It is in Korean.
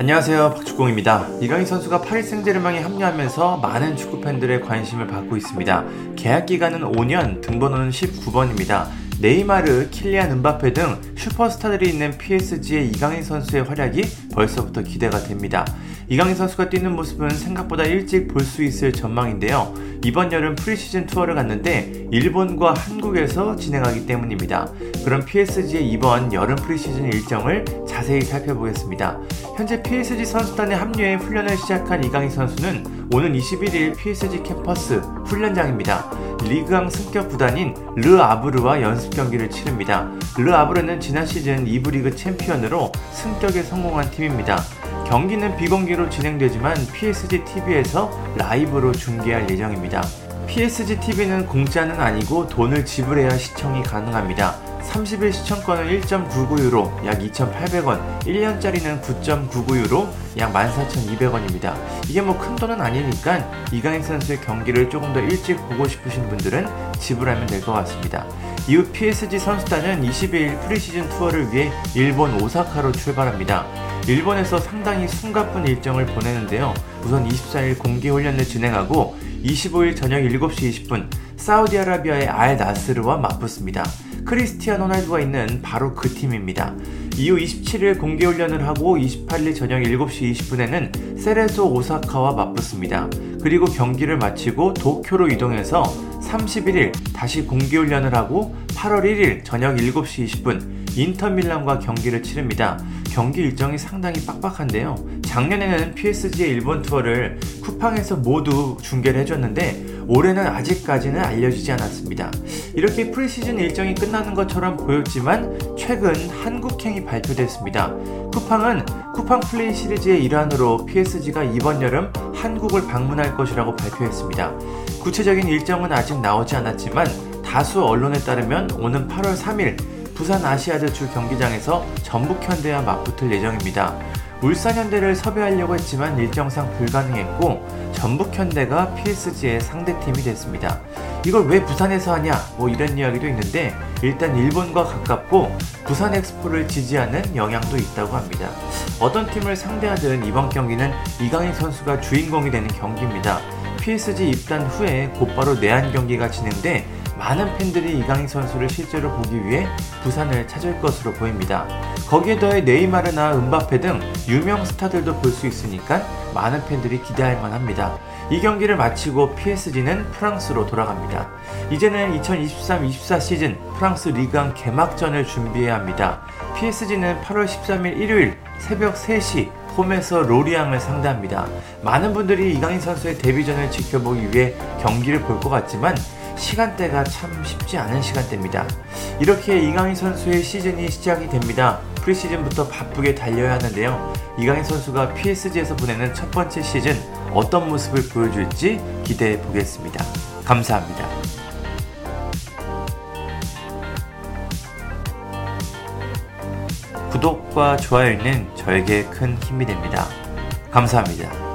안녕하세요 박주공입니다. 이강인 선수가 파리 생제르맹에 합류하면서 많은 축구 팬들의 관심을 받고 있습니다. 계약 기간은 5년, 등번호는 19번입니다. 네이마르, 킬리안 은바페 등 슈퍼스타들이 있는 PSG의 이강인 선수의 활약이 벌써부터 기대가 됩니다. 이강인 선수가 뛰는 모습은 생각보다 일찍 볼 수 있을 전망인데요. 이번 여름 프리시즌 투어를 갔는데 일본과 한국에서 진행하기 때문입니다. 그럼 PSG의 이번 여름 프리시즌 일정을 자세히 살펴보겠습니다. 현재 PSG 선수단에 합류해 훈련을 시작한 이강인 선수는 오는 21일 PSG 캠퍼스 훈련장입니다. 리그앙 승격 구단인 르 아브르와 연습 경기를 치릅니다. 르 아브르는 지난 시즌 2부 리그 챔피언으로 승격에 성공한 팀입니다. 경기는 비공개로 진행되지만 PSG TV에서 라이브로 중계할 예정입니다. PSG TV는 공짜는 아니고 돈을 지불해야 시청이 가능합니다. 30일 시청권은 1.99유로 약 2,800원, 1년짜리는 9.99유로 약 14,200원입니다. 이게 뭐 큰 돈은 아니니까 이강인 선수의 경기를 조금 더 일찍 보고 싶으신 분들은 지불하면 될 것 같습니다. 이후 PSG 선수단은 22일 프리시즌 투어를 위해 일본 오사카로 출발합니다. 일본에서 상당히 숨가쁜 일정을 보내는데요. 우선 24일 공개훈련을 진행하고 25일 저녁 7시 20분 사우디아라비아의 알 나스르와 맞붙습니다. 크리스티아노 호날두가 있는 바로 그 팀입니다. 이후 27일 공개훈련을 하고 28일 저녁 7시 20분에는 세레소 오사카와 맞붙습니다. 그리고 경기를 마치고 도쿄로 이동해서 31일 다시 공개훈련을 하고 8월 1일 저녁 7시 20분 인터밀란과 경기를 치릅니다. 경기 일정이 상당히 빡빡한데요. 작년에는 PSG의 일본 투어를 쿠팡에서 모두 중계를 해줬는데 올해는 아직까지는 알려지지 않았습니다. 이렇게 프리시즌 일정이 끝나는 것처럼 보였지만 최근 한국행이 발표됐습니다. 쿠팡은 쿠팡 플레이 시리즈의 일환으로 PSG가 이번 여름 한국을 방문할 것이라고 발표했습니다. 구체적인 일정은 아직 나오지 않았지만 다수 언론에 따르면 오는 8월 3일 부산 아시아드 주 경기장에서 전북현대와 맞붙을 예정입니다. 울산현대를 섭외하려고 했지만 일정상 불가능했고 전북현대가 PSG의 상대팀이 됐습니다. 이걸 왜 부산에서 하냐 뭐 이런 이야기도 있는데 일단 일본과 가깝고 부산 엑스포를 지지하는 영향도 있다고 합니다. 어떤 팀을 상대하든 이번 경기는 이강인 선수가 주인공이 되는 경기입니다. PSG 입단 후에 곧바로 내한 경기가 진행돼 많은 팬들이 이강인 선수를 실제로 보기 위해 부산을 찾을 것으로 보입니다. 거기에 더해 네이마르나 은바페 등 유명 스타들도 볼 수 있으니까 많은 팬들이 기대할 만합니다. 이 경기를 마치고 PSG는 프랑스로 돌아갑니다. 이제는 2023-24 시즌 프랑스 리그왕 개막전을 준비해야 합니다. PSG는 8월 13일 일요일 새벽 3시 홈에서 로리앙을 상대합니다. 많은 분들이 이강인 선수의 데뷔전을 지켜보기 위해 경기를 볼 것 같지만 시간대가 참 쉽지 않은 시간대입니다. 이렇게 이강인 선수의 시즌이 시작이 됩니다. 프리시즌부터 바쁘게 달려야 하는데요. 이강인 선수가 PSG에서 보내는 첫 번째 시즌 어떤 모습을 보여줄지 기대해 보겠습니다. 감사합니다. 구독과 좋아요는 저에게 큰 힘이 됩니다. 감사합니다.